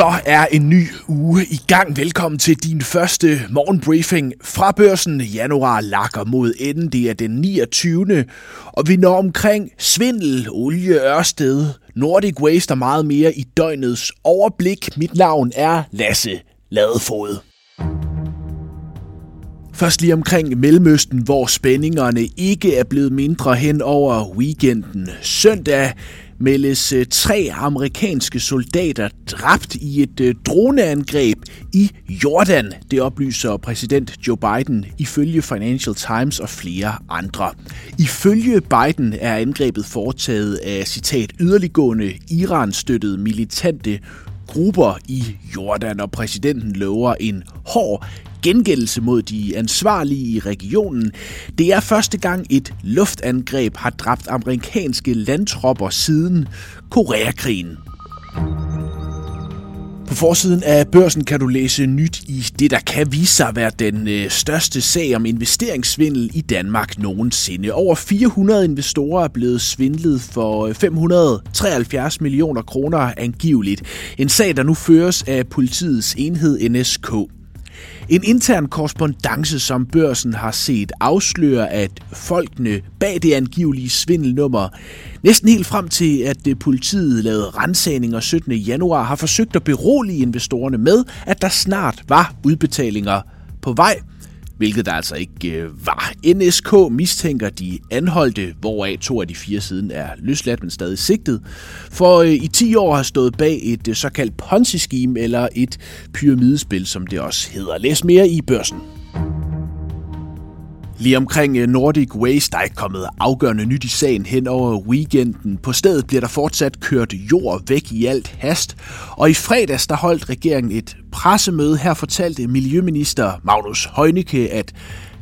Så er en ny uge i gang. Velkommen til din første morgenbriefing fra børsen. Januar lakker mod enden. Det er den 29. Og vi når omkring svindel, olie, Ørsted, Nordic Waste og meget mere i døgnets overblik. Mit navn er Lasse Ladefod. Først lige omkring Mellemøsten, hvor spændingerne ikke er blevet mindre hen over weekenden. Søndag meldes øh, tre amerikanske soldater dræbt i et øh, droneangreb i Jordan. Det oplyser præsident Joe Biden ifølge Financial Times og flere andre. Ifølge Biden er angrebet foretaget af citat yderliggående Iran-støttede militante grupper i Jordan, og præsidenten lover en hård gengældelse mod de ansvarlige i regionen. Det er første gang et luftangreb har dræbt amerikanske landtropper siden Koreakrigen. På forsiden af børsen kan du læse nyt i det, der kan vise sig at være den øh, største sag om investeringssvindel i Danmark nogensinde. Over 400 investorer er blevet svindlet for øh, 573 millioner kroner angiveligt. En sag, der nu føres af politiets enhed NSK. En intern korrespondence, som børsen har set, afslører, at folkene bag det angivelige svindelnummer, næsten helt frem til, at øh, politiet lavede rensagninger 17. januar, har forsøgt at berolige investorerne med, at der snart var udbetalinger på vej – hvilket der altså ikke øh, var. NSK mistænker de anholdte, hvoraf to af de fire siden er løsladt, men stadig sigtet, for øh, i 10 år har stået bag et øh, såkaldt Ponzi-scheme eller et pyramidespil, som det også hedder. Læs mere i børsen. Lige omkring øh, Nordic Waste, der er kommet afgørende nyt i sagen hen over weekenden. På stedet bliver der fortsat kørt jord væk i alt hast. Og i fredags, der holdt regeringen et pressemøde. Her fortalte Miljøminister Magnus Heunicke, at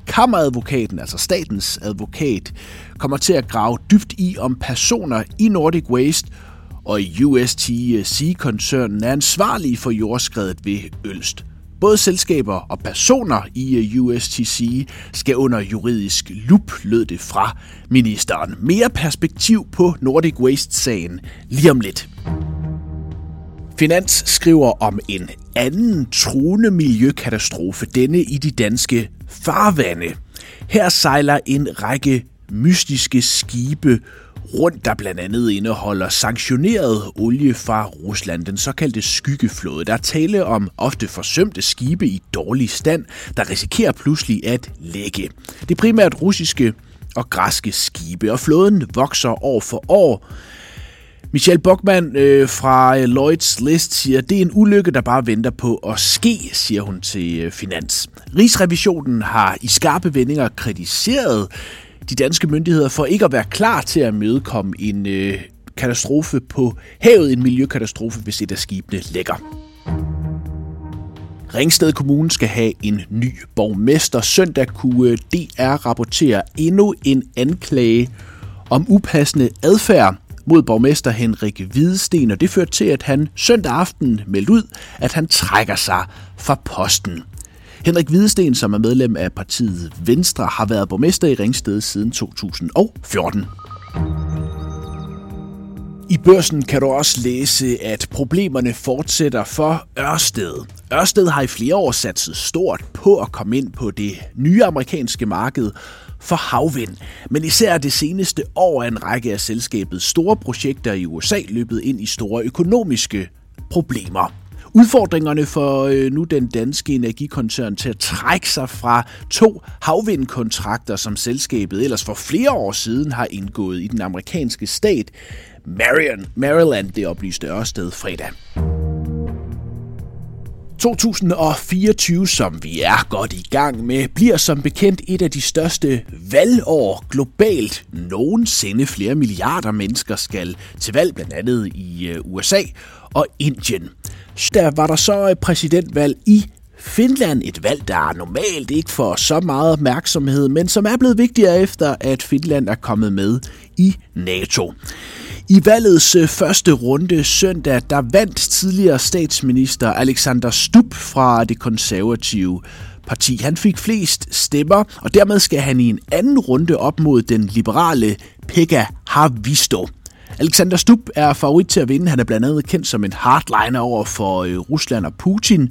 kammeradvokaten, altså statens advokat, kommer til at grave dybt i, om personer i Nordic Waste og i USTC-koncernen er ansvarlige for jordskredet ved Ølst. Både selskaber og personer i øh, USTC skal under juridisk lup, lød det fra ministeren. Mere perspektiv på Nordic Waste-sagen lige om lidt. Finans skriver om en anden truende miljøkatastrofe, denne i de danske farvande. Her sejler en række mystiske skibe rundt, der blandt andet indeholder sanktioneret olie fra Rusland, den såkaldte skyggeflåde. Der er tale om ofte forsømte skibe i dårlig stand, der risikerer pludselig at lægge. Det er primært russiske og græske skibe, og flåden vokser år for år. Michelle Bockmann øh, fra øh, Lloyds List siger, det er en ulykke, der bare venter på at ske, siger hun til øh, Finans. Rigsrevisionen har i skarpe vendinger kritiseret de danske myndigheder for ikke at være klar til at mødekomme en øh, katastrofe på havet, en miljøkatastrofe, hvis et af skibene lægger. Ringsted Kommune skal have en ny borgmester. Søndag kunne øh, DR rapportere endnu en anklage om upassende adfærd mod borgmester Henrik Hvidesten, og det førte til, at han søndag aften meldte ud, at han trækker sig fra posten. Henrik Hvidesten, som er medlem af partiet Venstre, har været borgmester i Ringsted siden 2014. I børsen kan du også læse, at problemerne fortsætter for Ørsted. Ørsted har i flere år satset stort på at komme ind på det nye amerikanske marked for havvind. Men især det seneste år er en række af selskabets store projekter i USA løbet ind i store økonomiske problemer. Udfordringerne for øh, nu den danske energikoncern til at trække sig fra to havvindkontrakter, som selskabet ellers for flere år siden har indgået i den amerikanske stat Marion, Maryland, det oplyste Ørsted fredag. 2024, som vi er godt i gang med, bliver som bekendt et af de største valgår globalt. Nogensinde flere milliarder mennesker skal til valg, blandt andet i øh, USA og Indien. Der var der så et præsidentvalg i Finland, et valg, der normalt ikke får så meget opmærksomhed, men som er blevet vigtigere efter, at Finland er kommet med i NATO. I valgets øh, første runde søndag, der vandt tidligere statsminister Alexander Stubb fra det konservative parti. Han fik flest stemmer, og dermed skal han i en anden runde op mod den liberale Pekka Harvisto. Alexander Stubb er favorit til at vinde. Han er blandt andet kendt som en hardliner over for øh, Rusland og Putin.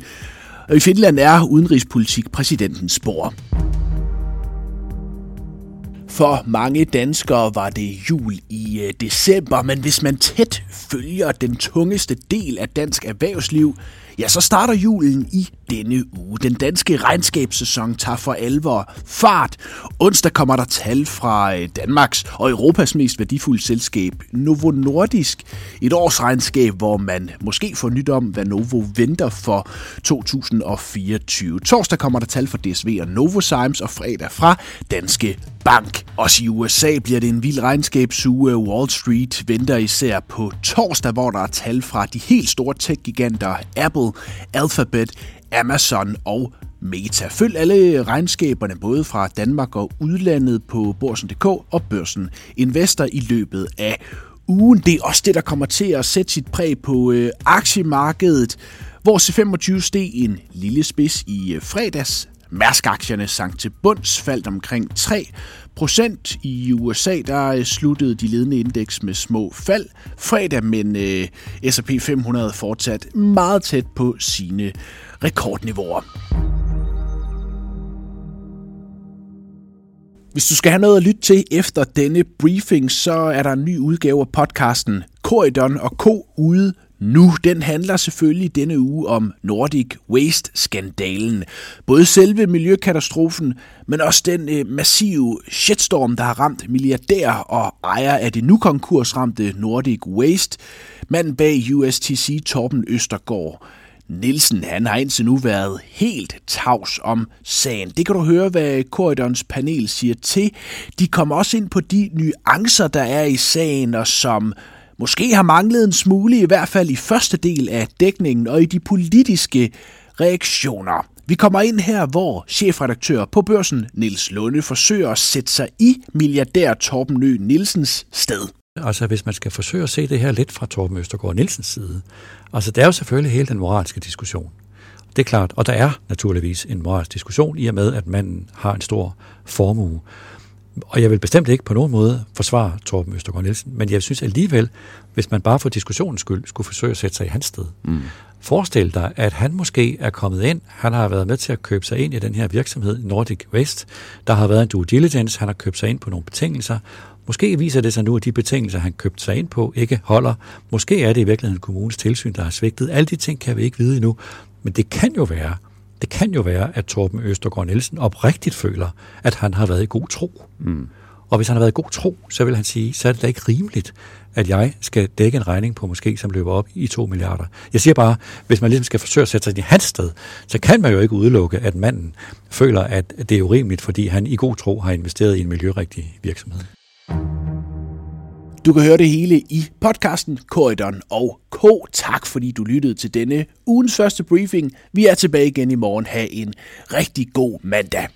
Og i Finland er udenrigspolitik præsidentens spor. For mange danskere var det jul i øh, december, men hvis man tæt følger den tungeste del af dansk erhvervsliv, ja, så starter julen i denne uge. Den danske regnskabssæson tager for alvor fart. Onsdag kommer der tal fra øh, Danmarks og Europas mest værdifulde selskab, Novo Nordisk. Et årsregnskab, hvor man måske får nyt om, hvad Novo venter for 2024. Torsdag kommer der tal fra DSV og Novozymes, og fredag fra Danske Bank. Også i USA bliver det en vild regnskabsuge. Wall Street venter især på torsdag, hvor der er tal fra de helt store tech-giganter Apple, Alphabet, Amazon og Meta. Følg alle regnskaberne både fra Danmark og udlandet på Borsen.dk og Børsen Investor i løbet af ugen. Det er også det, der kommer til at sætte sit præg på øh, aktiemarkedet, hvor C25 steg en lille spids i øh, fredags. Mærsk-aktierne sank til bunds, faldt omkring 3 procent. I USA der øh, sluttede de ledende indeks med små fald fredag, men øh, S&P 500 fortsat meget tæt på sine rekordniveauer. Hvis du skal have noget at lytte til efter denne briefing, så er der en ny udgave af podcasten Corridon og Co. ude nu. Den handler selvfølgelig denne uge om Nordic Waste-skandalen. Både selve miljøkatastrofen, men også den øh, massive shitstorm, der har ramt milliardær og ejer af det nu konkursramte Nordic Waste. Manden bag USTC, Torben Østergaard. Nielsen han har indtil nu været helt tavs om sagen. Det kan du høre, hvad Korridorens panel siger til. De kommer også ind på de nuancer, der er i sagen, og som måske har manglet en smule, i hvert fald i første del af dækningen og i de politiske reaktioner. Vi kommer ind her, hvor chefredaktør på børsen Nils Lunde forsøger at sætte sig i milliardær Torben Nø Nielsens sted. Altså hvis man skal forsøge at se det her lidt fra Torben Østergaard Nielsens side. Altså der er jo selvfølgelig hele den moralske diskussion. Det er klart, og der er naturligvis en moralsk diskussion i og med, at manden har en stor formue. Og jeg vil bestemt ikke på nogen måde forsvare Torben Østergaard Nielsen, men jeg synes alligevel, hvis man bare for diskussionens skyld skulle forsøge at sætte sig i hans sted. Mm. Forestil dig, at han måske er kommet ind, han har været med til at købe sig ind i den her virksomhed, Nordic Waste. Der har været en due diligence, han har købt sig ind på nogle betingelser. Måske viser det sig nu, at de betingelser, han købte sig ind på, ikke holder. Måske er det i virkeligheden kommunens tilsyn, der har svigtet. Alle de ting kan vi ikke vide endnu. Men det kan jo være, det kan jo være, at Torben Østergaard Nielsen oprigtigt føler, at han har været i god tro. Mm. Og hvis han har været i god tro, så vil han sige, så er det da ikke rimeligt, at jeg skal dække en regning på måske, som løber op i 2 milliarder. Jeg siger bare, hvis man ligesom skal forsøge at sætte sig i hans sted, så kan man jo ikke udelukke, at manden føler, at det er urimeligt, fordi han i god tro har investeret i en miljørigtig virksomhed. Du kan høre det hele i podcasten Korridoren og K. Tak fordi du lyttede til denne ugens første briefing. Vi er tilbage igen i morgen. Ha' en rigtig god mandag.